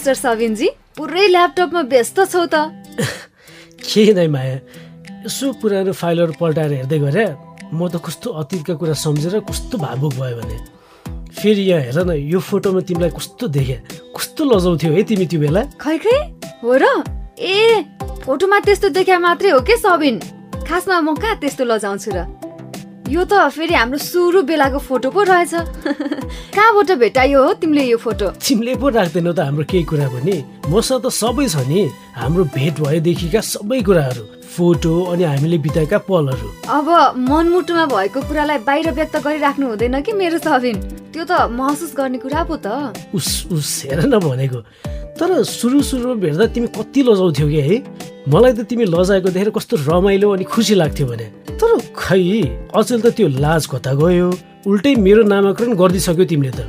Mister सबिनजी पुरै ल्यापटपमा व्यस्त छौ त। केही नै माया यसो पुरानो फाइलहरू पल्टाएर हेर्दै गरे म त कस्तो अतीतका कुरा सम्झेर कस्तो भावुक भयो भने। फेरि यहाँ हेर न यो फोटोमा तिमीलाई कस्तो देखे कस्तो लजाउँथ्यौ है तिमी त्यो बेला। खै खै हो र? ए फोटोमा त्यस्तो देखा मात्रै हो के सबिन खासमा म कहाँ त्यस्तो लजाउँछु र? यो त फेरि हाम्रो सुरु बेलाको फोटो पो रहेछ। कहाँबाट भेटायो हो तिमीले यो फोटो? तिमीले पो राख्दैनौ त हाम्रो केही कुरा पनि। मसँग त सबै छ नि। हाम्रो भेट भएदेखिका सबै कुराहरू। फोटो अनि हामीले बिताएका पलहरू। अब मनमुटुमा भएको कुरालाई बाहिर व्यक्त गरिराख्नु हुँदैन कि मेरो सबिन? त्यो त महसुस गर्ने कुरा पो त। उस उस हेर न भनेको। तर सुरु सुरुमा भेट्दा तिमी कति लजाउँथ्यौ कि है? मलाई त तिमी लजाएको देखेर कस्तो रमाइलो अनि खुसी लाग्थ्यो भने। खै अचेल त त्यो लाज कता गयो? उल्टै मेरो नामाकरण गरिदिइसक्यो तिमीले त।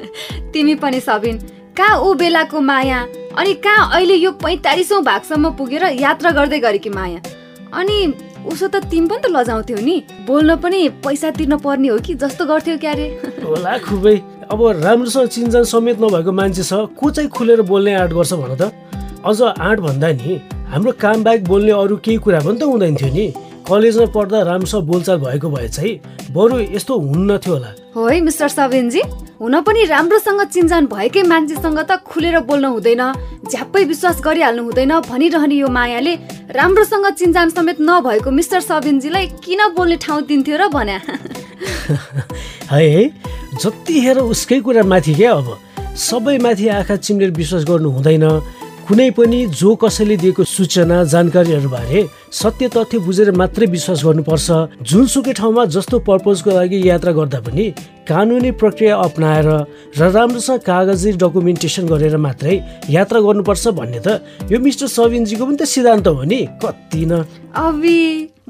तिमी पनि सबिन कहाँ ऊ बेलाको माया? अनि कहाँ अहिले यो पैँतालिसौँ भागसम्म पुगेर यात्रा गर्दै गरेकी माया? अनि उसो त तिमी पनि त लजाउँथ्यौ नि। बोल्न पनि पैसा तिर्न पर्ने हो कि? जस्तो गर्थ्यौ क्यारे। होला खुबै। अब राम्रोसँग चिन्जान समेत नभएको मान्छे छ को चाहिँ खुलेर बोल्ने आँट गर्छ भन त? अझ आँट भन्दा नि हाम्रो काम बाहेक बोल्ने अरू केही कुरा पनि त हुँदैन थियो नि। कलेजमा पढ्दा राम्रोसँग बोलचाल भएको भए चाहिँ बरु यस्तो हुन्न थियो होला। हो है मिस्टर सबिनजी हुन पनि राम्रोसँग चिन्जान भएकै मान्छेसँग त खुलेर बोल्न हुँदैन झ्याप्पै विश्वास गरिहाल्नु हुँदैन भनिरहने यो मायाले राम्रोसँग चिन्जान समेत नभएको मिस्टर सबिनजीलाई किन बोल्ने ठाउँ दिन्थ्यो र भन्या? है है जति हेर उसकै कुरा माथि क्या अब सबै माथि आँखा चिम्लेर विश्वास गर्नु हुँदैन कुनै पनि जो कसैले दिएको सूचना जानकारीहरूबारे सत्य तथ्य बुझेर मात्रै विश्वास गर्नुपर्छ। जुनसुकै ठाउँमा जस्तो पर्पजको लागि यात्रा गर्दा पनि कानुनी प्रक्रिया अप्नाएर र राम्रोसँग कागजी डकुमेन्टेसन गरेर मात्रै यात्रा गर्नुपर्छ भन्ने त यो मिस्टर सबिनजीको पनि त सिद्धान्त हो नि। कति न। अबि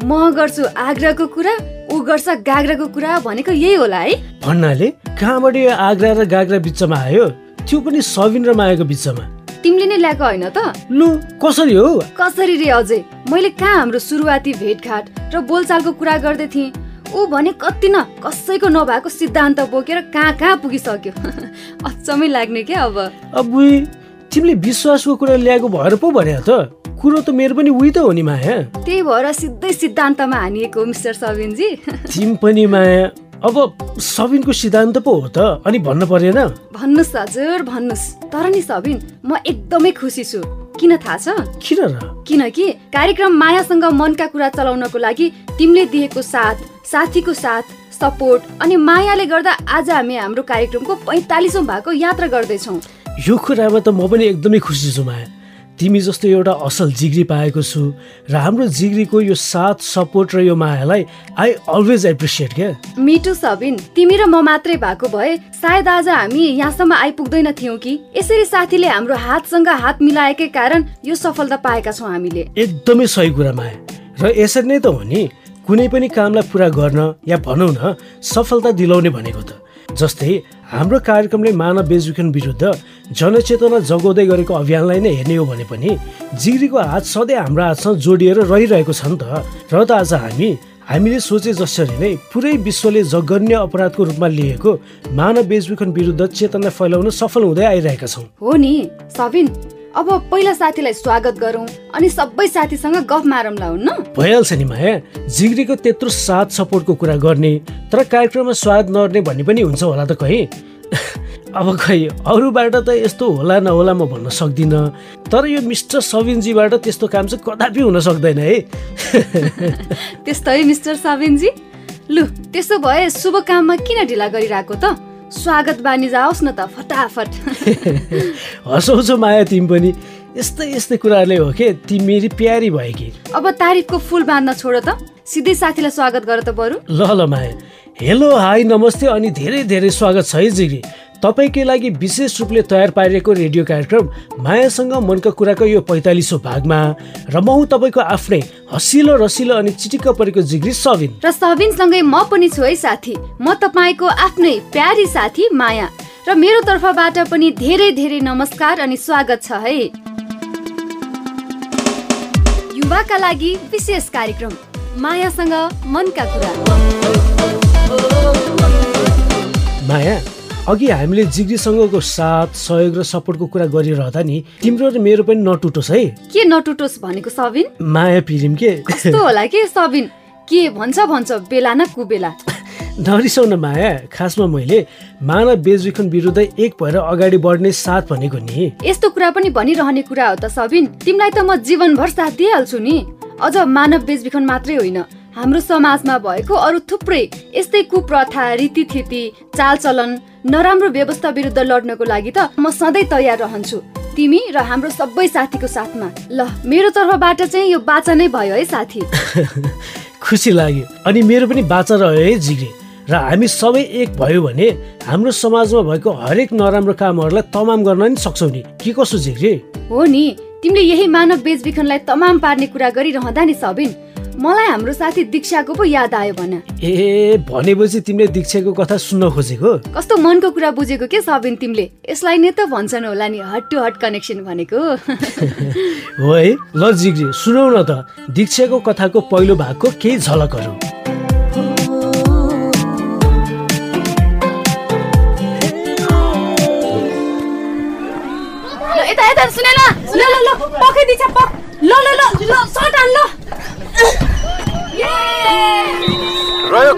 म गर्छु आग्राको कुरा ऊ गर्छ गाग्राको कुरा भनेको यही होला है। भन्नाले कहाँबाट यो आग्रा र गाग्रा बिचमा आयो? त्यो पनि सबिन र मायाको बिचमा। तिमीले नै ल्याएको होइन त? लु कसरी हो? कसरी रे अझै मैले कहाँ हाम्रो सुरुवाती भेटघाट र बोलचालको कुरा गर्दै थिएँ। ऊ भने कति न कसैको नभएको सिद्धान्त बोकेर कहाँ कहाँ पुगिसक्यो। अचम्मै लाग्ने क्या अब? अब तिमीले विश्वासको कुरा ल्याएको भएर पो भने त। कुरो त मेरो पनि उही त हो नि माया। त्यही भएर सिधै सिद्धान्तमा हानिएको मिस्टर सबिनजी। तिमी पनि माया। अब सबिनको सिद्धान्त पो हो त अनि भन्नु परेन। भन्नुहोस् हजुर भन्नुहोस् तर नि सबिन म एकदमै खुसी छु। किन थाहा छ? किन र? किनकि कार्यक्रम मायासँग मनका कुरा चलाउनको लागि तिमीले दिएको साथ साथीको साथ सपोर्ट अनि मायाले गर्दा आज हामी हाम्रो कार्यक्रमको पैँतालिसौँ भागको यात्रा गर्दैछौँ। यो कुरामा त म पनि एकदमै खुसी छु माया। तिमी जस्तो एउटा असल जिग्री पाएको छु। र हाम्रो जिग्रीको यो साथ सपोर्ट र यो मायालाई आई अलवेज एप्रिसिएट क्या? मिटु सबिन तिमी र म मात्रै भएको भए सायद आज हामी यहाँसम्म आइपुग्दैन थियौँ कि? यसरी साथीले हाम्रो हातसँग हात मिलाएकै कारण यो सफलता पाएका छौँ हामीले। एकदमै सही कुरा माया। र यसरी नै त हो नि कुनै पनि कामलाई पुरा गर्न या भनौँ न सफलता दिलाउने भनेको त। जस्तै हाम्रो कार्यक्रमले मानव बेचबिखन विरुद्ध जनचेतना जगाउँदै गरेको अभियानलाई नै हेर्ने हो भने पनि जिग्रीको हात सधैँ हाम्रो हातसँग जोडिएर रहिरहेको छ नि त। र त आज हामी हामीले सोचे जसरी नै पुरै विश्वले जघन्य अपराधको रूपमा लिएको मानव बेचबिखन विरुद्ध चेतना फैलाउन सफल हुँदै आइरहेका छौँ। हो नि सबिन अब पहिला साथीलाई स्वागत गरौँ अनि सबै साथीसँग गफ मारौँला हुन्न? भइहाल्छ नि माया जिग्रीको त्यत्रो साथ सपोर्टको कुरा गर्ने तर कार्यक्रममा स्वागत नगर्ने भन्ने पनि हुन्छ होला त कहीँ अब खै अरूबाट त यस्तो होला नहोला म भन्न सक्दिनँ तर यो मिस्टर सबिनजीबाट त्यस्तो काम चाहिँ कदापि हुन सक्दैन है। त्यस्तो है मिस्टर सबिनजी लु त्यसो भए शुभ काममा किन ढिला गरिरहेको त? स्वागत बानी जाओस् न त फटाफट। हँसाउँछौ माया तिमी पनि। यस्तै यस्तै कुराहरूले हो के? तिमी मेरी प्यारी भयो कि? अब तारिफको फुल बाँध्न छोड त। सिधै साथीलाई स्वागत गर त बरु। ल ल माया। हेलो हाई नमस्ते अनि धेरै धेरै स्वागत छ है जिग्री तपाईँकै लागि विशेष रूपले तयार पारिएको रेडियो कार्यक्रम मायासँग मनका कुराको यो पैँतालिसौँ भागमा र म हुँ तपाईँको आफ्नै हसिलो रसिलो अनि चिटिक्क परेको जिग्री सबिन र सबिनसँगै म पनि छु है साथी। म तपाईँको आफ्नै प्यारी साथी माया। र मेरो तर्फबाट पनि धेरै धेरै नमस्कार अनि स्वागत छ है। युवाका लागि विशेष कार्यक्रम मायासँग मनका कुरा। माया अघि हामीले जिग्रीसँगको साथ सहयोग र सपोर्टको कुरा गरिरहँदा नि तिम्रो र मेरो पनि नटुटोस् है। के नटुटोस् भनेको सबिन? माया पिरिम के? कस्तो होला के सबिन? के भन्छ भन्छ बेला न कुबेला। नरिसाउ न माया खासमा मैले मानव बेचबिखन विरुद्ध एक भएर अगाडि बढ्ने साथ भनेको नि। यस्तो कुरा पनि भनिरहने कुरा हो त सबिन। तिमीलाई त म जीवनभर साथ दिइहाल्छु नि। अझ मानव बेचबिखन मात्रै होइन हाम्रो समाजमा भएको अरू थुप्रै यस्तै कुप्रथा रीतिथिति चालचलन नराम्रो व्यवस्था विरुद्ध लड्नको लागि त म सधैँ तयार रहन्छु। तिमी र हाम्रो सबै साथीको साथमा। ल मेरो तर्फबाट चाहिँ यो बाचा नै भयो है साथी। खुसी लाग्यो। अनि मेरो पनि बाचा रह्यो है जिग्री। र हामी सबै एक भयो भने हाम्रो समाजमा भएको हरेक नराम्रो कामहरूलाई तमाम गर्न नि सक्छौ नि। के कसो जिग्री? हो नि तिमीले यही मानव बेचबिखनलाई तमाम पार्ने कुरा गरिरहँदा नि सबिन। मलाई हाम्रो साथी दीक्षाको पो याद आयो भन। ए भनेपछि तिमीले दीक्षाको कथा सुन्न खोजेको? कस्तो मनको कुरा बुझेको के सबिन तिमीले? यसलाई नै त भन्छन् होला नि हट टु हट कनेक्सन भनेको। हो है? ल जिग्री सुनौ न त दीक्षाको कथाको पहिलो भागको केही झलकहरू। ल यता यता सुने ल ल ल ल पखै दिन्छ पख ल ल ल ल सर्ट हान ल।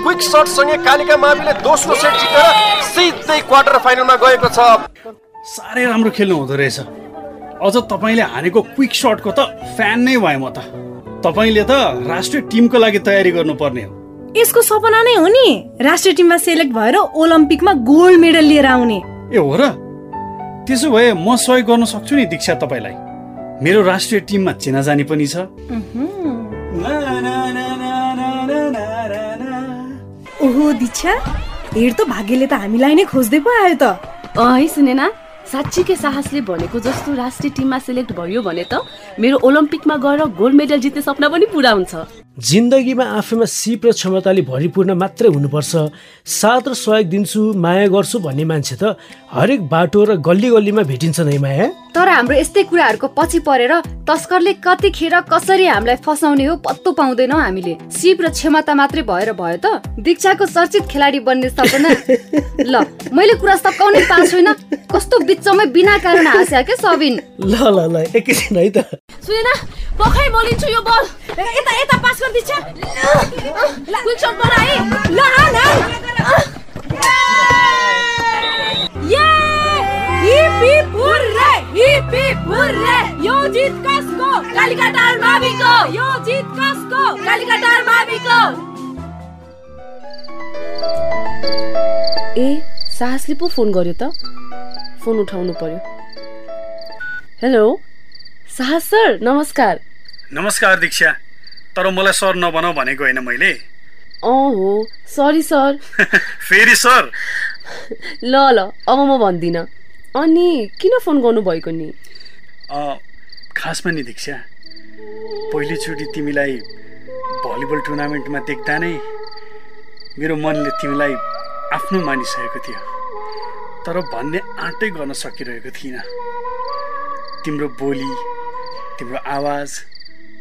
क्विक सटसँगै कालिका माविले दोस्रो सेट जितेर सिधै क्वार्टर फाइनलमा गएको छ। साह्रै राम्रो खेल्नु हुँदो रहेछ। अझ तपाईँले हानेको क्विक सटको त फ्यान नै भएँ म त। तपाईँले त राष्ट्रिय टिमको लागि तयारी गर्नुपर्ने हो। यसको सपना नै हो नि राष्ट्रिय टिममा सेलेक्ट भएर ओलम्पिकमा गोल्ड मेडल लिएर आउने। ए हो र? त्यसो भए म सहयोग गर्न सक्छु नि दीक्षा तपाईँलाई। मेरो राष्ट्रिय टिममा चिनाजानी पनि छ। ओहो दीक्षा हेर त भाग्यले त हामीलाई नै खोज्दै पो आयो त। है सुनेना साँच्चीकै साहसले भनेको जस्तो राष्ट्रिय टिममा सेलेक्ट भयो भने त मेरो ओलम्पिकमा गएर गोल्ड मेडल जित्ने सपना पनि पुरा हुन्छ। जिन्दगीमा आफैमा सिप र क्षमताले भरिपूर्ण मात्रै हुनुपर्छ। साथ र सहयोग दिन्छु माया गर्छु भन्ने मान्छे त हरेक बाटो र गल्ली गल्लीमा भेटिन्छन् है माया। तर हाम्रो यस्तै कुराहरूको पछि परेर तस्करले कतिखेर कसरी हामीलाई फसाउने हो पत्तो पाउँदैनौ हामीले। सिप र क्षमता मात्रै भएर भयो त दीक्षाको चर्चित खेलाडी बन्ने सपना। ल मैले कुरा सकाउने पाएको छैन। कस्तो बिचमै बिना कारण हाँस्या के सबिन? ल ल ल एकैछिन है त। सुनेना पखाइ म लिन्छु यो बल। यता यता पास कर दीक्षा क्विक सट बनाए ल हान ये hip hip hurray hip hip hurray यो जित कसको कालिका टार माविको यो जित कसको कालिका टार माविको ए साहसले पो फोन गर्यो त? फोन उठाउनु पर्यो। हेलो साहस सर नमस्कार। नमस्कार दीक्षा। तर मलाई सर नबनाऊ भनेको होइन मैले। अँ हो सरी सर। फेरि सर। ल ल अब म भन्दिनँ। अनि किन फोन गर्नुभएको नि? खासमा नि दीक्षा। पहिलोचोटि तिमीलाई भलिबल टुर्नामेन्टमा देख्दा नै मेरो मनले तिमीलाई आफ्नो मानिसकेको थियो। तर भन्ने आँटै गर्न सकिरहेको थिइनँ। तिम्रो बोली तिम्रो आवाज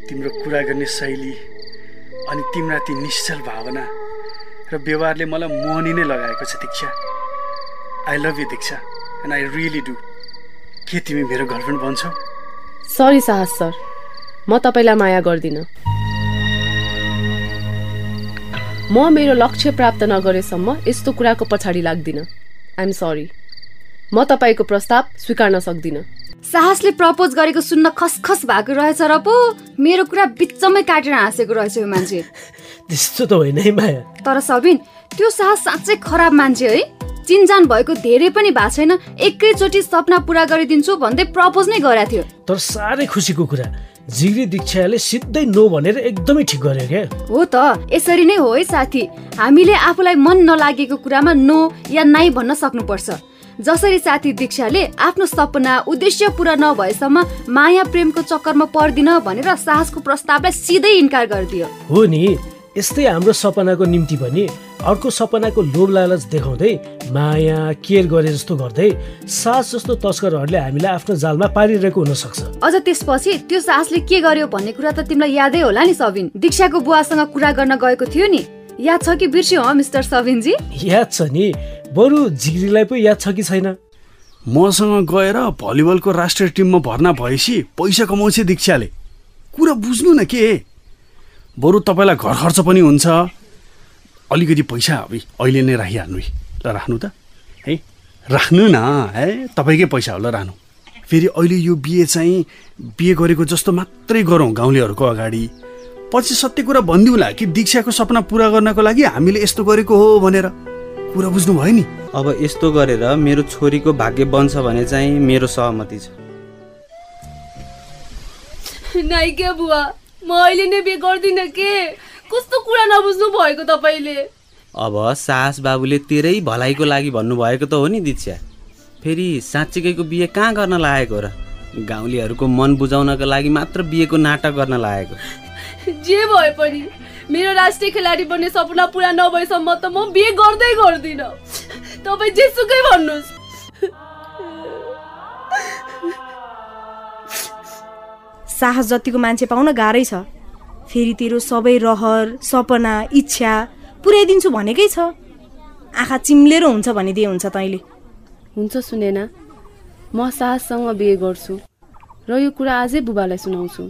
तिम्रो कुरा गर्ने शैली अनि तिम्रा ती निश्चल भावना र व्यवहारले मलाई मोहनी नै लगाएको छ Diksha. I love you Diksha and I really do के तिमी मेरो गर्लफ्रेन्ड बन्छौ? Sorry Sahas sir. म तपाईँलाई माया गर्दिनँ। म मेरो लक्ष्य प्राप्त नगरेसम्म यस्तो कुराको पछाडि लाग्दिनँ। आइएम सरी म तपाईँको प्रस्ताव स्वीकार्न सक्दिनँ। साहसले प्रपोज गरेको सुन्न खसखस भएको रहेछ र पो मेरो कुरा बिचमै काटेर हाँसेको रहेछ यो मान्छे। त्यस्तो त होइन है माया। तर सबिन त्यो साहस साँच्चै खराब मान्छे है। चिनजान भएको धेरै पनि भएको छैन। एकैचोटि सपना पुरा गरिदिन्छु भन्दै प्रपोज नै गरेको थियो। तर साह्रै खुसीको कुरा। जिग्री दीक्षाले सिधै नो भनेर एकदमै ठिक गर्यो क्या। हो त यसरी नै हो है साथी। हामीले आफूलाई मन नलागेको कुरामा नो या नाइ भन्न सक्नुपर्छ। जसरी साथी दीक्षाले आफ्नो सपना उद्देश्य पुरा नभएसम्म माया प्रेमको चक्करमा पर्दिन भनेर साहसको प्रस्तावलाई सिधै इन्कार गरिदियो। हो नि यस्तै हाम्रो सपनाको निम्ति पनि अर्को सपनाको लोभ लालच देखाउँदै माया केयर गरे जस्तो गर्दै सास जस्तो तस्करहरूले हामीलाई आफ्नो जालमा पारिरहेको हुनसक्छ। अझ त्यसपछि त्यो साहसले के गर्यो भन्ने कुरा त तिमीलाई यादै होला नि सबिन। दीक्षाको बुवासँग कुरा गर्न गएको थियो नि। याद छ कि बिर्स्यो हो मिस्टर सबिनजी? याद छ नि। बरु झिग्रीलाई पो याद छ कि छैन? मसँग गएर भलिबलको राष्ट्रिय टिममा भर्ना भएपछि पैसा कमाउँछ दीक्षाले। कुरा बुझ्नु न के? बरु तपाईँलाई घर खर्च पनि हुन्छ। अलिकति पैसा अब अहिले नै राखिहाल्नु है। ल राख्नु त। है? राख्नु न है? तपाईँकै पैसा हो ल राख्नु। फेरि अहिले यो बिहे चाहिँ बिहे गरेको जस्तो मात्रै गरौँ गाउँलेहरूको अगाडि। पछि सत्य कुरा भनिदिउँला कि दीक्षाको सपना पुरा गर्नको लागि हामीले यस्तो गरेको हो भनेर। कुरा बुझ्नुभयो नि। अब यस्तो गरेर मेरो छोरीको भाग्य बन्छ भने चाहिँ मेरो सहमति छ। नाइके बुवा म अहिले नै बिहे गर्दिनँ के? कस्तो कुरा नबुझ्नु भएको तपाईँले? अब सास बाबुले तेरै भलाइको लागि भन्नुभएको त हो नि दीक्षा। फेरि साँच्चीकैको बिहे कहाँ गर्न लागेको र? गाउँलेहरूको मन बुझाउनको लागि मात्र बिहेको नाटक गर्न लागेको। जे भए पनि मेरो राष्ट्रिय खेलाडी बन्ने सपना पुरा नभएसम्म त म बिहे गर्दै गर्दिनँ। तपाईँ जेसुकै भन्नुहोस्। साहस जतिको मान्छे पाउन गाह्रै छ। फेरि तेरो सबै रहर सपना इच्छा पुर्याइदिन्छु भनेकै छ। आँखा चिम्लेर हुन्छ भनिदिए हुन्छ तैँले। हुन्छ सुनेना म साससँग बिहे गर्छु र यो कुरा आजै बुबालाई सुनाउँछु।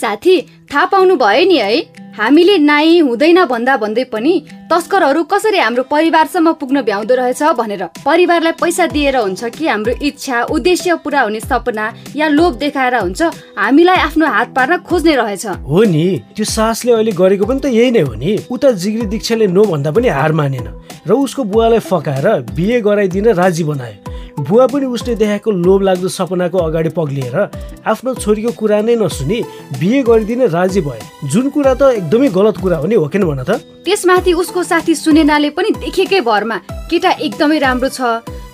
साथी थाहा पाउनु भयो नि है। हामीले नाइ हुँदैन भन्दा भन्दै पनि तस्करहरू कसरी हाम्रो परिवारसम्म पुग्न भ्याउँदो रहेछ भनेर परिवारलाई पैसा दिएर हुन्छ कि हाम्रो इच्छा उद्देश्य पुरा हुने सपना या लोभ देखाएर हुन्छ हामीलाई आफ्नो हात पार्न खोज्ने रहेछ। हो नि त्यो सासले अहिले गरेको पनि त यही नै हो नि। उता जिग्री दीक्षाले नो भन्दा पनि हार मानेन र उसको बुवालाई फकाएर बिहे गराइदिन राजी बनायो। बुवा पनि उसले देखाएको लोभ लाग्दो सपनाको अगाडि पग्लिएर आफ्नो छोरीको कुरा नै नसुनी बिहे गरिदिन राजी भए। जुन कुरा त एकदमै गलत कुरा हो नि हो किन भन त? त्यसमाथि उसको साथी सुनेनाले पनि देखेकै भरमा केटा एकदमै राम्रो छ।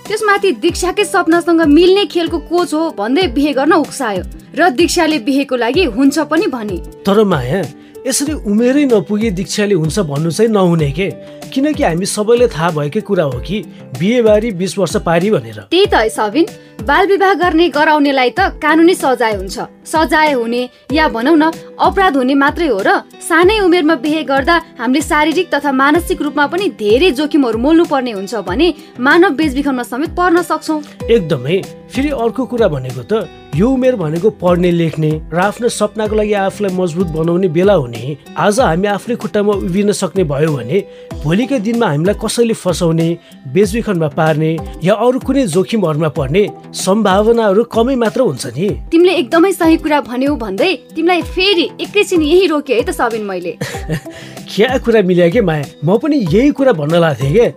त्यसमाथि दीक्षाकै सपनासँग मिल्ने खेलको कोच हो भन्दै बिहे गर्न उक्सायो र दीक्षाले बिहेको लागि हुन्छ पनि भने। तर माया यसरी उमेरै नपुगे दीक्षाले हुन्छ भन्नु चाहिँ नहुने के? किनकि हामी सबैले थाहा भएकै कुरा हो कि बिहेबारी बिस वर्ष पारी भनेर। त्यही त सबिन। बाल विवाह गर्ने गराउनेलाई त कानुनी सजाय हुन्छ। सजाय हुने या भनौँ न अपराध हुने मात्रै हो र सानै उमेरमा बिहे गर्दा हामीले शारीरिक तथा मानसिक रूपमा पनि धेरै जोखिमहरू मोल्नु पर्ने हुन्छ भने मानव बेचबिखनमा समेत पर्न सक्छौँ। एकदमै। फेरि अर्को कुरा भनेको त यो उमेर भनेको पढ्ने लेख्ने र आफ्नो सपनाको लागि आफूलाई मजबुत बनाउने बेला हुने आज हामी आफ्नै खुट्टामा उभिन सक्ने भयो भने भोलिकै दिनमा हामीलाई कसैले फसाउने बेचबिखनमा पार्ने या अरू कुनै जोखिमहरूमा पर्ने सम्भावनाहरू कमै मात्र हुन्छ नि। तिमीले एकदमै सही कुरा भन्यौ भन्दै तिमीलाई फेरि एकैछिन यही रोके है त सबिन मैले। क्या कुरा मिल्यो के माया? म पनि यही कुरा भन्न लाग्थेँ क्या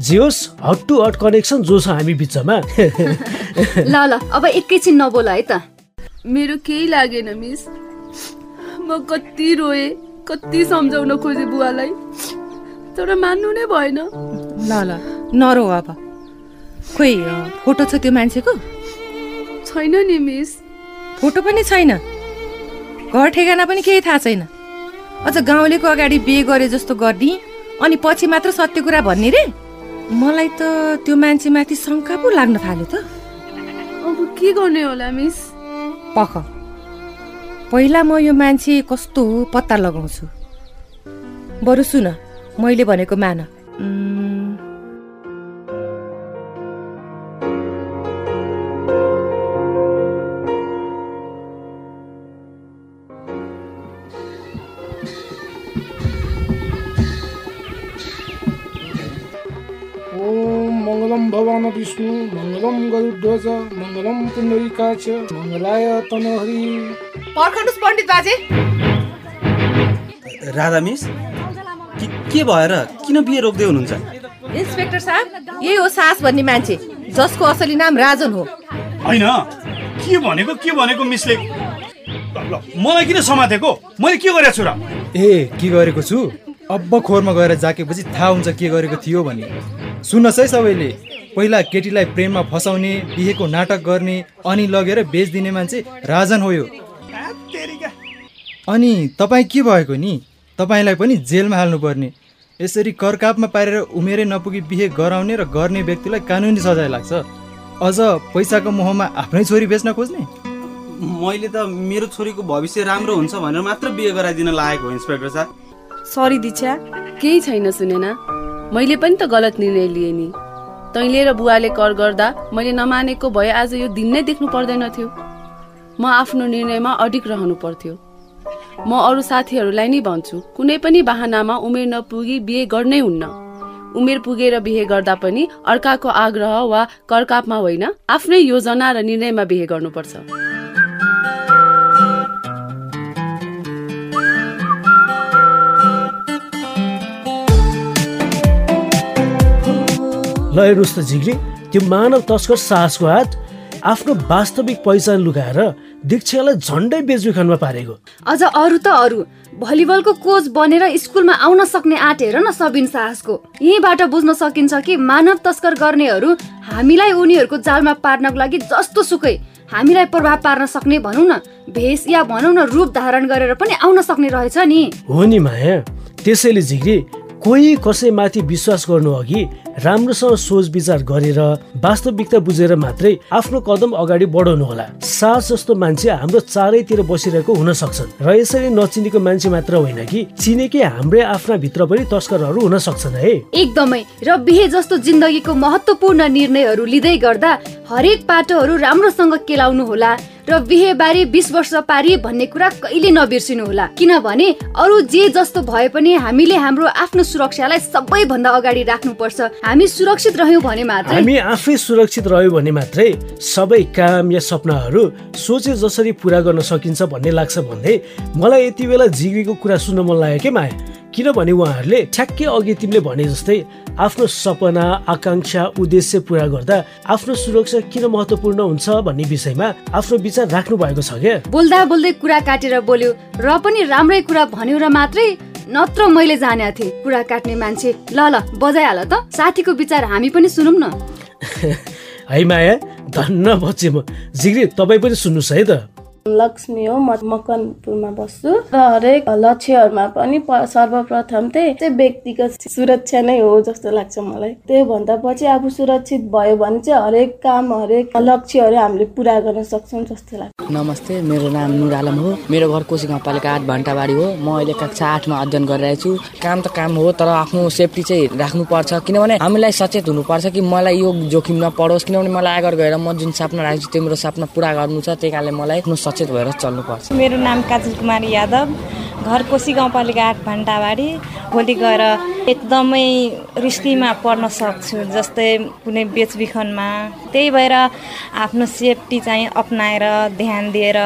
जे होस् हट टु हट कनेक्सन जो छ हामी बिचमा। ल ल अब एकैछिन नबोल है त। मेरो केही लागेन मिस। म कति रोएँ कति सम्झाउन खोजेँ बुवालाई। तर मान्नु नै भएन। ल ल नरो अब। खोइ फोटो छ त्यो मान्छेको? छैन नि मिस। फोटो पनि छैन। घर ठेगाना पनि केही थाहा छैन। अझ गाउँलेको अगाडि बिहे गरे जस्तो गर्ने अनि पछि मात्र सत्य कुरा भन्ने रे? मलाई त त्यो मान्छेमाथि शङ्का पो लाग्न थाल्यो त। अब के गर्ने होला मिस? पख पहिला म यो मान्छे कस्तो हो पत्ता लगाउँछु। बरु सुन मैले भनेको मान। भवान विष्णु मङ्गलं गरुध्वज मङ्गलं पुण्डरीकाच मङ्गलाय तनहरि। पर्खनुहोस् पण्डित बाजे। राधा मिस के के भएर किन बिहे रोक्दै हुनुहुन्छ? इन्सपेक्टर साहब यही हो सास भन्ने मान्छे जसको असली नाम राजन हो। होइन? के भनेको के भनेको मिसले? मलाई किन समातेको मैले के गरेको छु र? ए के गरेको छु? अब खोरमा गएर जाकेपछि थाहा हुन्छ के गरेको थियो भने। सुन्नुहोस् है सबैले। पहिला केटीलाई प्रेममा फसाउने बिहेको नाटक गर्ने अनि लगेर बेचिदिने मान्छे राजन हो यो। अनि तपाईँ के भएको नि? तपाईँलाई पनि जेलमा हाल्नुपर्ने। यसरी करकापमा पारेर उमेरै नपुगी बिहे गराउने र गर्ने व्यक्तिलाई कानुनी सजाय लाग्छ। अझ पैसाको मोहमा आफ्नै छोरी बेच्न खोज्ने? मैले त मेरो छोरीको भविष्य राम्रो हुन्छ भनेर मात्र बिहे गराइदिन लागेको हो इन्सपेक्टर साहब। सरी दीक्षा केही छैन सुनेना। मैले पनि त गलत निर्णय लिएँ नि। तैँले र बुवाले कर गर्दा मैले नमानेको भए आज यो दिन नै देख्नु पर्दैन थियो। म आफ्नो निर्णयमा अडिक रहनु पर्थ्यो। म अरू साथीहरूलाई नै भन्छु कुनै पनि बाहनामा उमेर नपुगी बिहे गर्नै हुन्न। उमेर पुगेर बिहे गर्दा पनि अर्काको आग्रह वा करकापमा होइन आफ्नै योजना र निर्णयमा बिहे गर्नुपर्छ। ल हेर्नुहोस् त झिग्री त्यो मानव तस्कर साहसको हात आफ्नो वास्तविक पहिचान लुकाएर दीक्षालाई झन्डै बेचबिखनमा पारेको। अझ अरू त अरू। भलिबलको कोच बनेर स्कुलमा आउन सक्ने आँट हेर न सबिन साहसको। यहीँबाट बुझ्न सकिन्छ कि मानव तस्कर गर्नेहरू हामीलाई उनीहरूको जालमा पार्नको लागि जस्तो सुकै। हामीलाई प्रभाव पार्न सक्ने भनौँ न भेष या भनौँ न रूप धारण गरेर पनि आउन सक्ने रहेछ नि। हो नि माया। त्यसैले झिग्री कोही कसैमाथि विश्वास गर्नु अघि राम्रोसँग सोच विचार गरेर वास्तविकता बुझेर मात्रै आफ्नो कदम अगाडि बढाउनु होला। सास जस्तो मान्छे हाम्रो चारैतिर बसिरहेको हुन सक्छन् र यसरी नचिनेको मान्छे मात्र होइन कि चिनेकै हाम्रै आफ्ना भित्र पनि तस्करहरू हुन सक्छन् है। एकदमै। र बिहे जस्तो जिन्दगीको महत्त्वपूर्ण निर्णयहरू लिँदै गर्दा हरेक पाटोहरू राम्रोसँग केलाउनु होला र बिहे बारे बिस वर्ष पारी भन्ने कुरा कहिले नबिर्सिनु होला। किनभने अरू जे जस्तो भए पनि हामीले हाम्रो आफ्नो सुरक्षालाई सबैभन्दा अगाडि राख्नुपर्छ। हामी सुरक्षित रह्यौँ भने मात्रै। हामी आफै सुरक्षित रह्यो भने मात्रै सबै काम या सपनाहरू सोचे जसरी पुरा गर्न सकिन्छ भन्ने लाग्छ भन्दै मलाई यति बेला जिग्रीको कुरा सुन्न मन लाग्यो के माया? किनभने उहाँहरूले ठ्याक्कै अघि तिमीले भने जस्तै आफ्नो सपना आकाङ्क्षा उद्देश्य पुरा गर्दा आफ्नो सुरक्षा किन महत्त्वपूर्ण हुन्छ भन्ने विषयमा आफ्नो विचार राख्नु भएको छ क्या? बोल्दा बोल्दै कुरा काटेर बोल्यो र पनि राम्रै कुरा भन्यो र मात्रै नत्र मैले जानेको थिएँ। कुरा काट्ने मान्छे। ल ल बजाइहाल त। साथीको विचार हामी पनि सुनौँ न। है माया धन्न बच्चे म। जिग्री तपाईँ पनि सुन्नुहोस् है त। लक्ष्मी हो म मकनपुरमा बस्छु। र हरेक लक्ष्यहरूमा पनि सर्वप्रथम चाहिँ व्यक्तिगत सुरक्षा नै हो जस्तो लाग्छ मलाई। त्यो भन्दा पछि आफू सुरक्षित भयो भने चाहिँ हरेक काम हरेक लक्ष्यहरू हामीले पुरा गर्न सक्छौँ जस्तो लाग्छ। नमस्ते मेरो नाम नुर आलम हो। मेरो घर कोशी गाउँपालिका आठ भन्टाबारी हो। म अहिले कक्षा आठमा अध्ययन गरिरहेको छु। काम त काम हो तर आफ्नो सेफ्टी चाहिँ राख्नुपर्छ। किनभने हामीलाई सचेत हुनुपर्छ कि मलाई यो जोखिम नपरोस् किनभने मलाई अगाडि गएर म जुन सपना राखेको छु त्यो मेरो सपना पुरा गर्नु छ। त्यही कारणले मलाई सचेत भएर चल्नुपर्छ। मेरो नाम काजल कुमारी यादव घर कोशी गाउँपालिका आठ भण्डाबारी भोलि गएर एकदमै रिस्कीमा पर्न सक्छु जस्तै कुनै बेचबिखनमा। त्यही भएर आफ्नो सेफ्टी चाहिँ अप्नाएर ध्यान दिएर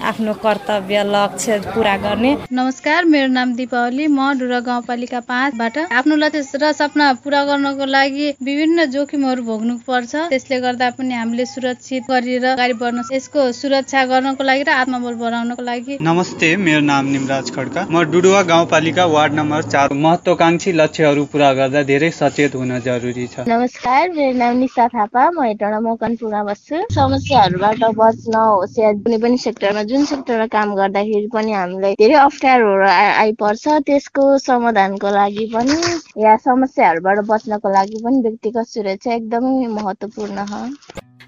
आफ्नो कर्तव्य लक्ष्य पुरा गर्ने। नमस्कार मेरो नाम दिपावली। म डुरा गाउँपालिका पाँचबाट। आफ्नो लक्ष्य र सपना पुरा गर्नको लागि विभिन्न जोखिमहरू भोग्नु पर्छ त्यसले गर्दा पनि हामीले सुरक्षित गरेर अगाडि बढ्न यसको सुरक्षा गर्नको लागि र आत्मबल बढाउनको लागि। नमस्ते मेरो नाम निमराज खड्का। म डुडुवा गाउँपालिका वार्ड नम्बर चार। महत्वाकांक्षी लक्ष्यहरू पुरा गर्दा धेरै सचेत हुन जरुरी छ। नमस्कार मेरो नाम निशा थापा। म हेटौँडा मकनपुरमा बस्छु। समस्याहरूबाट बच्न होस् या कुनै पनि सेक्टरमा जुन सेक्टरमा काम गर्दाखेरि पनि हामीलाई धेरै अप्ठ्यारोहरू आइपर्छ। त्यसको समाधानको लागि पनि या समस्याहरूबाट बच्नको लागि पनि व्यक्तिगत सुरक्षा एकदमै महत्त्वपूर्ण हो।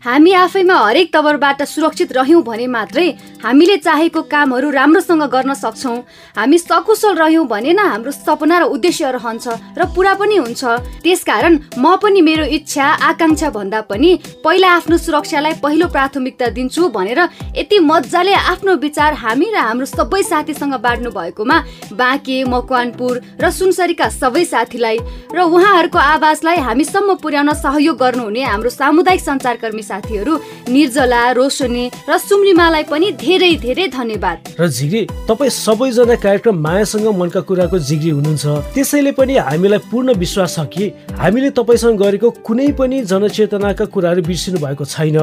हामी आफैमा हरेक तवरबाट सुरक्षित रह्यौँ भने मात्रै हामीले चाहेको कामहरू राम्रोसँग गर्न सक्छौँ। हामी सकुशल रह्यौँ भने न हाम्रो सपना र उद्देश्य रहन्छ र पुरा पनि हुन्छ। त्यसकारण म पनि मेरो इच्छा आकाङ्क्षा भन्दा पनि पहिला आफ्नो सुरक्षालाई पहिलो प्राथमिकता दिन्छु भनेर यति मजाले आफ्नो विचार हामी र हाम्रो सबै साथीसँग बाँड्नु भएकोमा बाँके मकवानपुर र सुनसरीका सबै साथीलाई र उहाँहरूको आवाजलाई हामीसम्म पुर्याउन सहयोग गर्नुहुने हाम्रो सामुदायिक सञ्चारकर्मी साथीहरू निर्जला रोशनी र सुम्रिमालाई पनि धेरै धेरै धन्यवाद। र झिग्री तपाईँ सबैजना कार्यक्रम मायासँग मनका कुराको जिग्री हुनुहुन्छ। त्यसैले पनि हामीलाई पूर्ण विश्वास छ कि हामीले तपाईँसँग गरेको कुनै पनि जनचेतनाका कुराहरू बिर्सिनु भएको छैन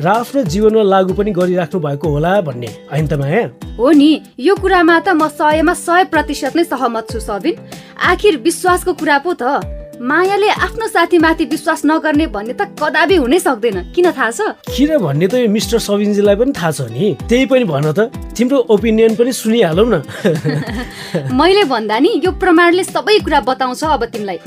र आफ्नो जीवनमा लागू पनि गरिराख्नु भएको होला भन्ने। होइन त माया? हो नि यो कुरामा त म सयमा सय प्रतिशत नै सहमत छु सबिन। आखिर विश्वासको कुरा पो त। मायाले आफ्नो साथीमाथि विश्वास नगर्ने भन्ने त कदापि हुनै सक्दैन। किन थाहा छ? किन भन्ने त यो मिस्टर सबिनजीलाई पनि थाहा छ नि। त्यही पनि भन त। तिम्रो ओपिनियन पनि सुनिहालौ न। मैले भन्दा नि यो प्रमाणले सबै कुरा बताउँछ अब तिमीलाई।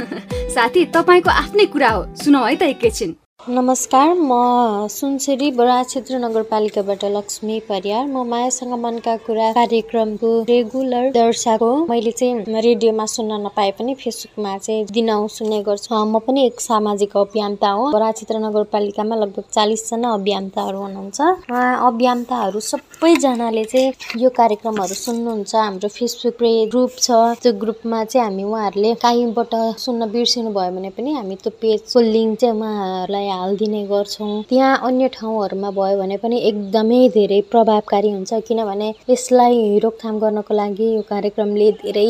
साथी तपाईँको आफ्नै कुरा हो। सुनौ है त एकैछिन। नमस्कार म सुनसरी बडा क्षेत्र नगरपालिकाबाट लक्ष्मी परियार। म मायासँग मनका कुरा कार्यक्रमको रेगुलर दर्शक हो। मैले चाहिँ रेडियोमा सुन्न नपाए पनि फेसबुकमा चाहिँ दिनाउ सुन्ने गर्छु। म पनि एक सामाजिक अभियन्ता हो। बडा क्षेत्र नगरपालिकामा लगभग चालिसजना अभियन्ताहरू हुनुहुन्छ। उहाँ अभियन्ताहरू सबैजनाले चाहिँ यो कार्यक्रमहरू सुन्नुहुन्छ। हाम्रो फेसबुक ग्रुप छ। त्यो ग्रुपमा चाहिँ हामी उहाँहरूले काहीँबाट सुन्न बिर्सिनु भयो भने पनि हामी त्यो पेजको लिङ्क चाहिँ उहाँहरूलाई हालिदिने गर्छौँ। त्यहाँ अन्य ठाउँहरूमा भयो भने पनि एकदमै धेरै प्रभावकारी हुन्छ किनभने यसलाई रोकथाम गर्नको लागि यो कार्यक्रमले धेरै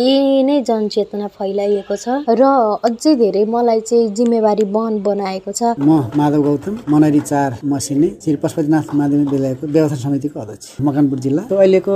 नै जनचेतना फैलाइएको छ र अझै धेरै मलाई चाहिँ जिम्मेवारी बहन बनाएको छ। म माधव गौतम मनरी चार मसिने श्री पशुपतिनाथ माध्यमिक विद्यालयको व्यवस्था समितिको अध्यक्ष मकनपुर जिल्ला। अहिलेको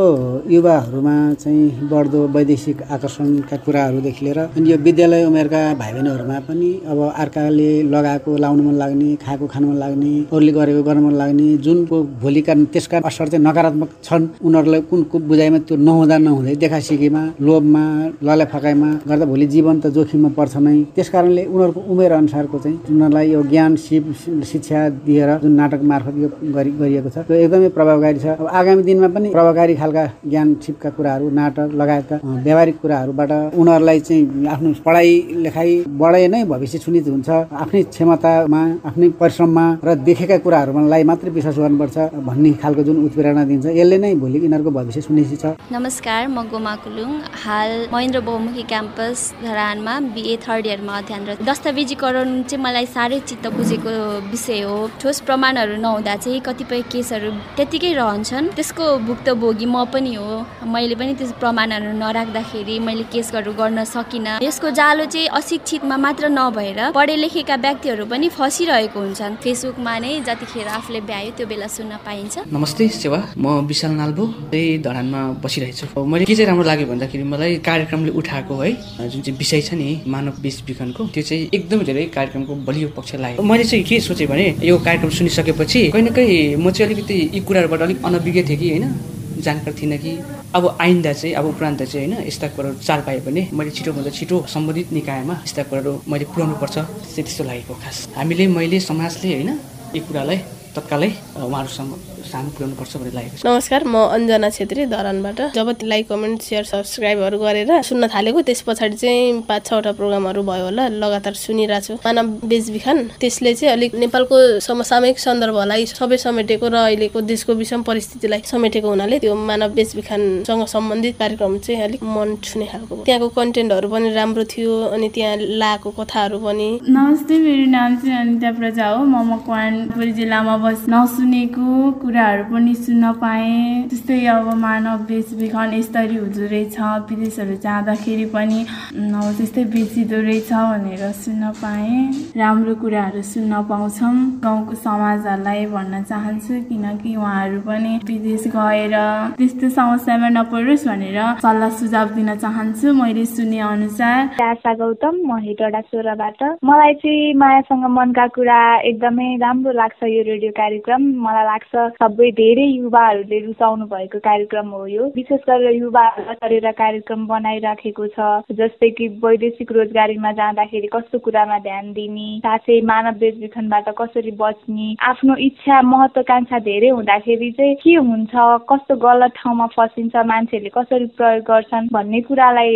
युवाहरूमा चाहिँ बढ्दो वैदेशिक आकर्षणका कुराहरूदेखि लिएर अनि यो विद्यालय उमेरका भाइ बहिनीहरूमा पनि अब अर्काले लगाएको लाउनु मन लाग्ने खाएको खानु मन लाग्ने अरूले गरेको गर्न मन लाग्ने जुनको भोलिका त्यसका असर चाहिँ नकारात्मक छन्। उनीहरूलाई कुन कुन बुझाइमा त्यो नहुँदा नहुँदै देखा सिकेमा लोभमा लले फकाइमा गर्दा भोलि जीवन त जोखिममा पर्छ नै। त्यस कारणले उनीहरूको उमेर अनुसारको चाहिँ उनीहरूलाई यो ज्ञान सिप शिक्षा दिएर जुन नाटक मार्फत यो गरि गरिएको छ त्यो एकदमै प्रभावकारी छ। अब आगामी दिनमा पनि प्रभावकारी खालका ज्ञान सिपका कुराहरू नाटक लगायतका व्यावहारिक कुराहरूबाट उनीहरूलाई चाहिँ आफ्नो पढाइ लेखाइ बढाइ नै भविष्य सुनित हुन्छ। आफ्नै क्षमतामा आफ्नै परिश्रममा र देखेका कुराहरूलाई मात्रै विश्वास गर्नुपर्छ भन्ने खालको जुन उत्प्रेरणा दिन्छ यसले नै भोलि यिनीहरूको भविष्य सुनिश्चित छ। नमस्कार म गोमा कुलुङ। हाल महेन्द्र बहुमुखी क्याम्पस धरानमा बिए थर्ड इयरमा अध्ययनरत। दस्तावेजीकरण चाहिँ मलाई साह्रै चित्त बुझेको विषय हो। ठोस प्रमाणहरू नहुँदा चाहिँ कतिपय केसहरू त्यत्तिकै रहन्छन्। त्यसको भुक्तभोगी म पनि हो। मैले पनि त्यस प्रमाणहरू नराख्दाखेरि मैले केसहरू गर्न सकिनँ। यसको जालो चाहिँ अशिक्षितमा मात्र नभएर पढे लेखेका व्यक्तिहरू पनि फसिरहेको हुन्छन्। फेसबुकमा नै जतिखेर आफूले भ्यायो त्यो बेला सुन्न पाइन्छ। नमस्ते सेवा। म विशाल नाल्बो। चाहिँ धरानमा बसिरहेछु। मैले के चाहिँ राम्रो लाग्यो भन्दाखेरि मलाई कार्यक्रमले उठाएको है जुन चाहिँ विषय छ नि मानव बेच विखनको त्यो चाहिँ एकदमै धेरै कार्यक्रमको बलियो पक्ष लाग्यो मैले चाहिँ के सोचेँ भने यो कार्यक्रम सुनिसकेपछि कहीँ न कहीँ म चाहिँ अलिकति यी कुराहरूबाट अलिक अनभिज्ञ थिएँ कि होइन? जानकार थिइनँ कि अब आइन्दा चाहिँ अब उपरान्त चाहिँ होइन यस्ता कुराहरू चाल पाएँ भने मैले छिटोभन्दा छिटो सम्बन्धित निकायमा यस्ता कुराहरू मैले पुर्याउनु पर्छ चाहिँ त्यस्तो लागेको खास। हामीले मैले समाजले होइन यी कुरालाई तत्कालै उहाँहरूसँग सामु पुर्याउनु पर्छ भन्ने लागेको छ। नमस्कार म अञ्जना छेत्री धरानबाट जब लाइक कमेन्ट सेयर सब्सक्राइबहरू गरेर सुन्न थालेको त्यस पछाडि चाहिँ पाँच छवटा प्रोग्रामहरू भयो होला लगातार सुनिरहेको छु। मानव बेचबिखन त्यसले चाहिँ अलिक नेपालको समसामयिक सन्दर्भलाई सबै समेटेको र अहिलेको देशको विषम परिस्थितिलाई समेटेको हुनाले त्यो मानव बेचबिखनसँग सम्बन्धित कार्यक्रम चाहिँ अलिक मन छुने खालको त्यहाँको कन्टेन्टहरू पनि राम्रो थियो अनि त्यहाँ लाएको कथाहरू पनि। नमस्ते मेरो नाम चाहिँ अनिता प्रजा हो। म मकवानपुर जिल्लामा बस नसुनेको कुराहरू पनि सुन्न पाएँ। त्यस्तै अब मानव बेचबिखन यसरी हुँदो रहेछ विदेशहरू जाँदाखेरि पनि अब त्यस्तै बेचिँदो रहेछ भनेर सुन्न पाएँ। राम्रो कुराहरू सुन्न पाउँछौँ। गाउँको समाजहरूलाई भन्न चाहन्छु किनकि उहाँहरू पनि विदेश गएर त्यस्तो समस्यामा नपरोस् भनेर सल्लाह सुझाव दिन चाहन्छु। मैले सुने अनुसार आशा गौतम म हेटवटा सोह्रबाट। मलाई चाहिँ मायासँग मनका कुरा एकदमै राम्रो लाग्छ यो रेडियो कार्यक्रम। मलाई लाग्छ सबै धेरै युवाहरूले रुचाउनु भएको कार्यक्रम हो यो। विशेष गरेर युवाहरूलाई गरेर कार्यक्रम बनाइराखेको छ। जस्तै कि वैदेशिक रोजगारीमा जाँदाखेरि कस्तो कुरामा ध्यान दिने साथै मानव बेचबिखनबाट कसरी बच्ने आफ्नो इच्छा महत्वाकांक्षा धेरै हुँदाखेरि चाहिँ के हुन्छ कस्तो गलत ठाउँमा फसिन्छ मान्छेहरूले कसरी प्रयोग गर्छन् भन्ने कुरालाई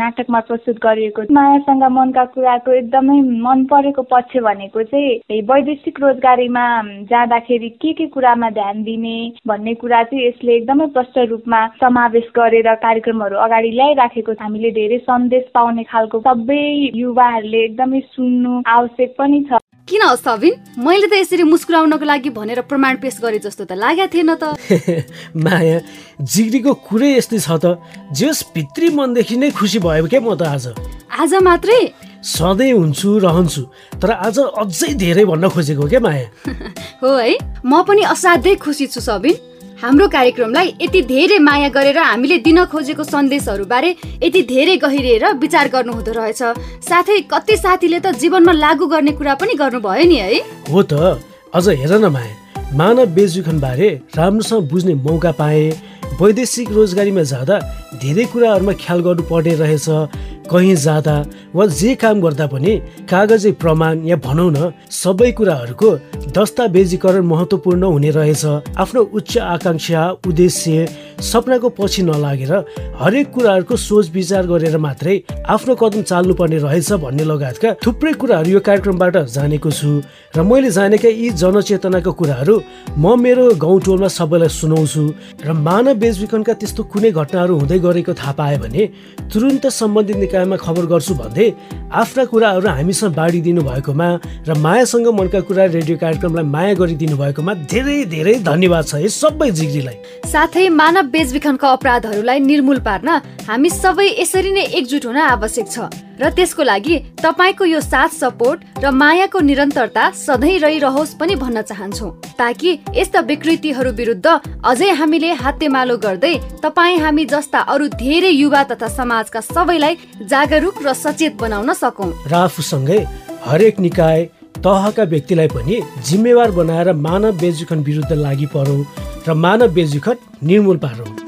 नाटकमा प्रस्तुत गरिएको मायासँग मनका कुराको एकदमै मन परेको पक्ष भनेको चाहिँ वैदेशिक रोजगारीमा जाँदाखेरि के के कुरामा ध्यान दिने भन्ने कुरा चाहिँ यसले एकदमै प्रष्ट रूपमा समावेश गरेर कार्यक्रमहरू अगाडि ल्याइराखेको छ। हामीले धेरै सन्देश पाउने खालको सबै युवाहरूले एकदमै सुन्नु आवश्यक पनि छ। किन हो सबिन? मैले त यसरी मुस्कुराउनको लागि भनेर प्रमाण पेश गरे जस्तो त लागेको थिएन त। माया जिग्रीको कुरै यस्तै छ त। जस भित्री मनदेखि नै खुसी भयो क्या म त आज? आज मात्रै? सधैँ हुन्छु रहन्छु तर आज अझै धेरै भन्न खोजेको क्या माया? हो है म पनि असाध्यै खुसी छु सबिन। हाम्रो कार्यक्रमलाई यति धेरै माया गरेर हामीले दिन खोजेको सन्देशहरूबारे यति धेरै गहिरिएर विचार गर्नुहुँदो रहेछ। साथै कति साथीले त जीवनमा लागू गर्ने कुरा पनि गर्नुभयो नि है। हो त अझ हेर न माया। मानव बेचबिखनबारे राम्रोसँग बुझ्ने मौका पाएँ। वैदेशिक रोजगारीमा जाँदा धेरै कुराहरूमा ख्याल गर्नुपर्ने रहेछ। कहीँ जाँदा वा जे काम गर्दा पनि कागजी प्रमाण या भनौँ न सबै कुराहरूको दस्तावेजीकरण महत्त्वपूर्ण हुने रहेछ। आफ्नो उच्च आकाङ्क्षा उद्देश्य सपनाको पछि नलागेर हरेक कुराहरूको सोच विचार गरेर मात्रै आफ्नो कदम चाल्नुपर्ने रहेछ भन्ने लगायतका थुप्रै कुराहरू यो कार्यक्रमबाट जानेको छु र मैले जानेका यी जनचेतनाका कुराहरू म मेरो गाउँटोलमा सबैलाई सुनाउँछु र मानव बेचबिखनका त्यस्तो कुनै घटनाहरू हुँदै गरेको थाहा पाएँ भने तुरुन्त सम्बन्धित निकायमा खबर गर्छु भन्दै आफ्ना कुराहरू हामीसँग बाँडिदिनु भएकोमा र मायासँग मनका कुरा रेडियो कार्यक्रमलाई माया गरिदिनु भएकोमा धेरै धेरै धन्यवाद छ यस सबै जिग्रीलाई। साथै मानव बेचबिखनका अपराधहरूलाई निर्मूल पार्न हामी सबै यसरी नै एकजुट हुन आवश्यक छ। र त्यसको लागि तपाईँको यो साथ सपोर्ट र मायाको निरन्तरता सधैँ रहिरहोस् पनि भन्न चाहन्छौ। ताकि यस्ता विकृतिहरू विरुद्ध अझै हामीले हातेमालो गर्दै तपाईँ हामी जस्ता अरू धेरै युवा तथा समाजका सबैलाई जागरुक र सचेत बनाउन सकौँ। र आफूसँगै हरेक निकाय तहका व्यक्तिलाई पनि जिम्मेवार बनाएर मानव बेचबिखन विरुद्ध लागि परौँ र मानव बेचबिखन निर्मूल पारौँ।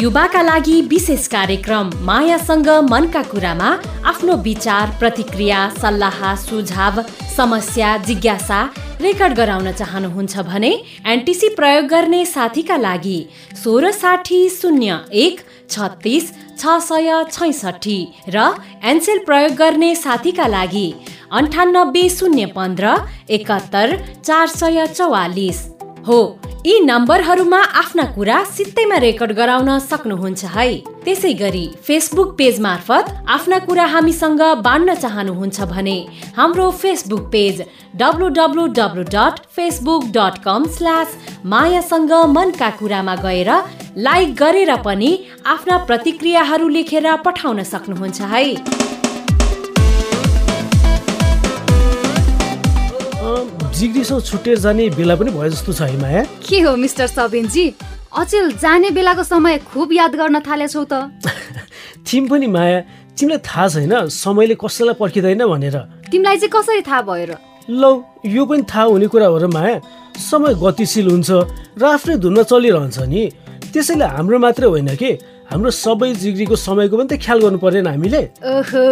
युवाका लागि विशेष कार्यक्रम मायासँग मनका कुरामा आफ्नो विचार प्रतिक्रिया सल्लाह सुझाव समस्या जिज्ञासा रेकर्ड गराउन चाहनुहुन्छ भने एनटिसी प्रयोग गर्ने साथीका लागि सोह्र साठी शून्य एक छत्तिस छ सय छैसठी र एनसेल प्रयोग गर्ने साथीका लागि अन्ठानब्बे शून्य पन्ध्र एकात्तर चार सय चौवालिस। हो यी नम्बरहरूमा आफ्ना कुरा सित्तैमा रेकर्ड गराउन सक्नुहुन्छ है। त्यसै गरी फेसबुक पेज मार्फत आफ्ना कुरा हामीसँग बाँड्न चाहनुहुन्छ भने हाम्रो Facebook page W W W dot Facebook dot com slash मायासँग मनका कुरामा गएर लाइक गरेर पनि आफ्ना प्रतिक्रियाहरू लेखेर पठाउन सक्नुहुन्छ है। जिग्रीसँग छुट्टिएर जाने बेला पनि भयो जस्तो छ है माया। के हो मिस्टर सबिनजी? अचेल जाने बेलाको समय खुब याद गर्न थालेछौ त। थिम पनि माया तिमीलाई थाहा छैन समयले कसैलाई पर्खिँदैन भनेर। तिमीलाई चाहिँ कसरी थाहा भयो र? लौ यो पनि थाहा हुने कुरा हो र माया। समय गतिशील हुन्छ र आफ्नै धुनमा चलिरहन्छ नि। त्यसैले हाम्रो मात्रै होइन कि हाम्रो सबै जिग्रीको समयको पनि त ख्याल गर्नु परेन हामीले। ओहो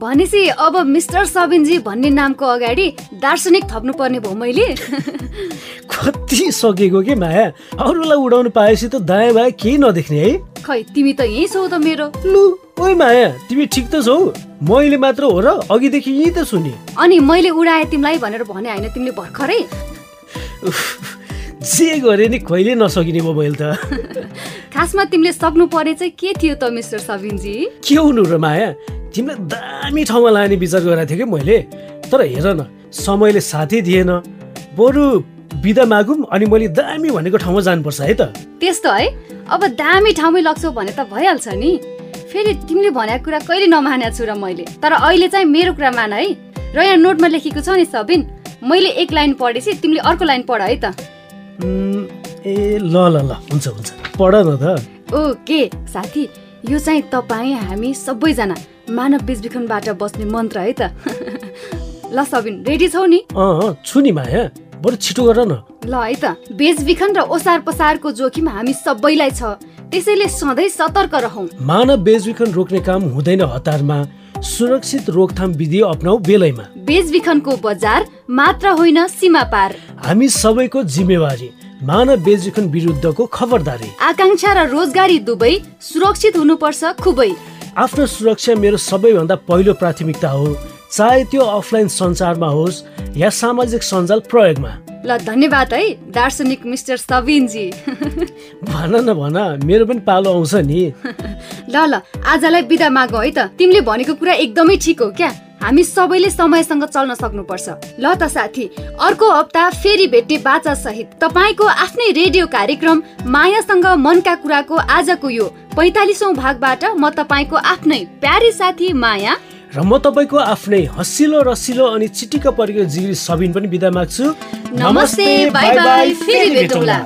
भनेपछि अब मिस्टर सबिनजी भन्ने नामको अगाडि दार्शनिक थप्नु पर्ने भयो मैले। कति सकेको के माया? अरूलाई उडाउनु पाएपछि त दायाँ बायाँ केही नदेख्ने है। खै तिमी त यहीँ छौ त मेरो। लु ओइ माया तिमी ठिक त छौ। मैले मात्र हो र अघिदेखि यहीँ त सुने अनि मैले उडाएँ तिमीलाई भनेर भने होइन तिमीले भर्खरै। जे गरे नि कहिले नसकिने भयो मैले त। खासमा तिमीले सक्नु पर्ने चाहिँ के थियो त मिस्टर सबिनजी? के हुनु र माया? तिमीलाई दामी ठाउँमा लाने विचार गरेको थिएँ कि मैले? तर हेर न समयले साथै दिएन। बरु बिदा मागौँ अनि मैले दामी भनेको ठाउँमा जानुपर्छ है त। त्यस्तो है? अब दामी ठाउँमै लग्छौ भने त भइहाल्छ नि। फेरि तिमीले भनेको कुरा कहिले नमानेको छु र मैले? तर अहिले चाहिँ मेरो कुरा मान है। र यहाँ नोटमा लेखेको छ नि सबिन मैले एक लाइन पढेपछि तिमीले अर्को लाइन पढ है त। ए ल ल ल हुन्छ हुन्छ। पढ न त। ओके साथी यो चाहिँ तपाईँ हामी सबैजना मानव बेचबिखनबाट बस्ने मन्त्र है त। ल सबिन रेडी छौ नि? अँ छु नि माया। बरु छिटो गर न। ल है त। बेचबिखन र ओसार पसारको जोखिम हामी सबैलाई छ। त्यसैले सधैँ सतर्क रहौँ। मानव बेचबिखन रोक्ने काम हुँदैन हतारमा। सुरक्षित रोकथाम विधि अप्नाउ बेलैमा। बेचबिखनको बजार मात्र होइन सीमा पार। हामी सबैको जिम्मेवारी मानव बेचबिखन विरुद्धको खबरदारी। आकाङ्क्षा र रोजगारी दुवै सुरक्षित हुनुपर्छ खुबै। आफ्नो सुरक्षा मेरो सबैभन्दा पहिलो प्राथमिकता हो चाहे त्यो अफलाइन सञ्चारमा होस् या सामाजिक सञ्जाल प्रयोगमा। ल धन्यवाद है दार्शनिक मिस्टर सबिनजी भन न भन मेरो पनि पालो आउँछ नि। ल ल आजलाई बिदा माग है त। तिमीले भनेको कुरा एकदमै ठिक हो क्या? हामी सबैले समयसँग चल्न सक्नुपर्छ। ल त साथी अर्को हप्ता फेरि भेट्ने बाचा सहित तपाईँको आफ्नै रेडियो कार्यक्रम मायासँग मनका कुराको आजको यो पैतालिसौँ भागबाट म तपाईँको आफ्नै प्यारी साथी माया र म तपाईँको आफ्नै हसिलो रसिलो अनि चिटिक्क परेको जिग्री सबिन पनि बिदा माग्छु। नमस्ते बाई बाई फेरि भेटौँला।